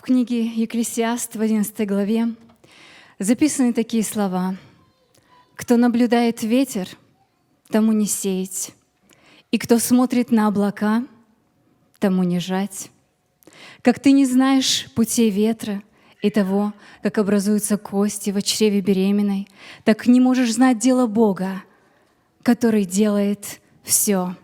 В книге Екклесиаст в 11 главе записаны такие слова. «Кто наблюдает ветер, тому не сеять, и кто смотрит на облака, тому не жать. Как ты не знаешь путей ветра и того, как образуются кости в чреве беременной, так не можешь знать дело Бога, который делает все.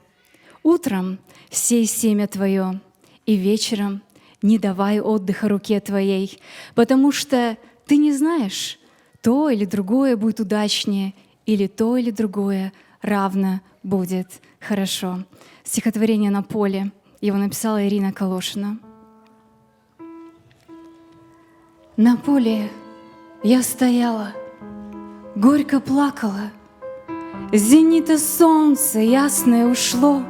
Утром сей семя твое, и вечером не давай отдыха руке твоей, потому что ты не знаешь, то или другое будет удачнее, или то или другое равно будет хорошо. Стихотворение на поле. Его написала Ирина Калошина. На поле я стояла, горько плакала. Зенита солнце ясное ушло.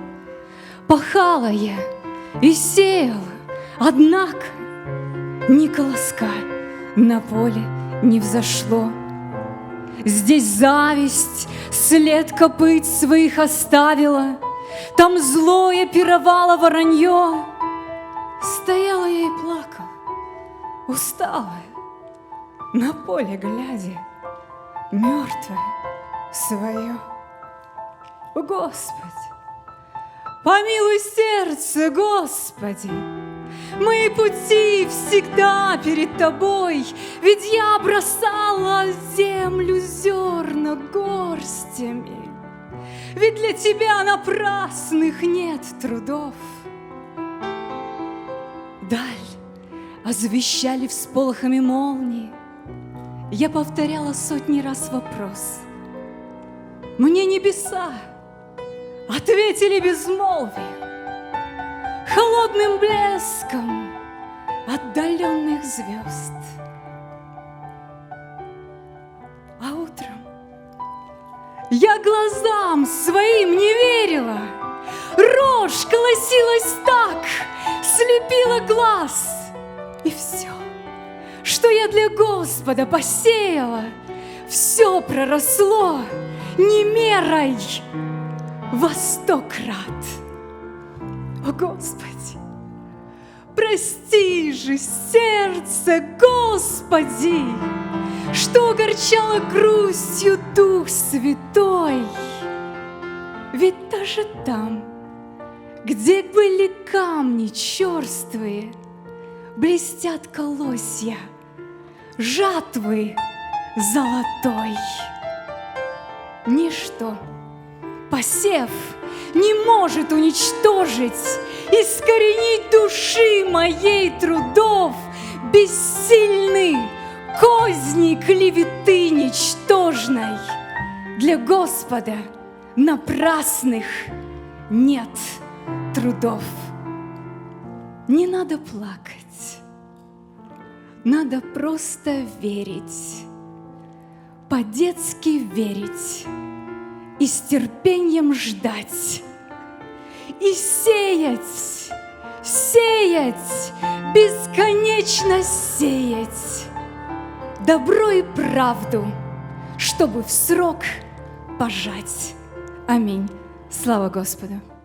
Пахала я и сеяла, однако ни колоска на поле не взошло. Здесь зависть след копыт своих оставила, Там злое пировало воронье. Стояла я и плакала, усталая, На поле глядя, мертвое свое. Господи, помилуй сердце, Господи, Мои пути всегда перед тобой, Ведь я бросала землю зерна горстями. Ведь для тебя напрасных нет трудов. Даль озвещали всполохами молнии. Я повторяла сотни раз вопрос. Мне небеса ответили безмолвием холодным блеском отдаленных звезд. А утром я глазам своим не верила. Рожь колосилась так, слепила глаз. И все, что я для Господа посеяла, все проросло не мерой во сто крат. О, Господи, прости же сердце, Господи, что огорчало грустью Дух Святой. Ведь даже там, где были камни черствые, блестят колосья, жатвы золотой. Ничто, посев — не может уничтожить, искоренить души моей трудов, бессильны козни клеветы ничтожной. Для Господа напрасных нет трудов. Не надо плакать, надо просто верить, по-детски верить и с терпением ждать, и сеять, сеять, бесконечно сеять добро и правду, чтобы в срок пожать. Аминь. Слава Господу!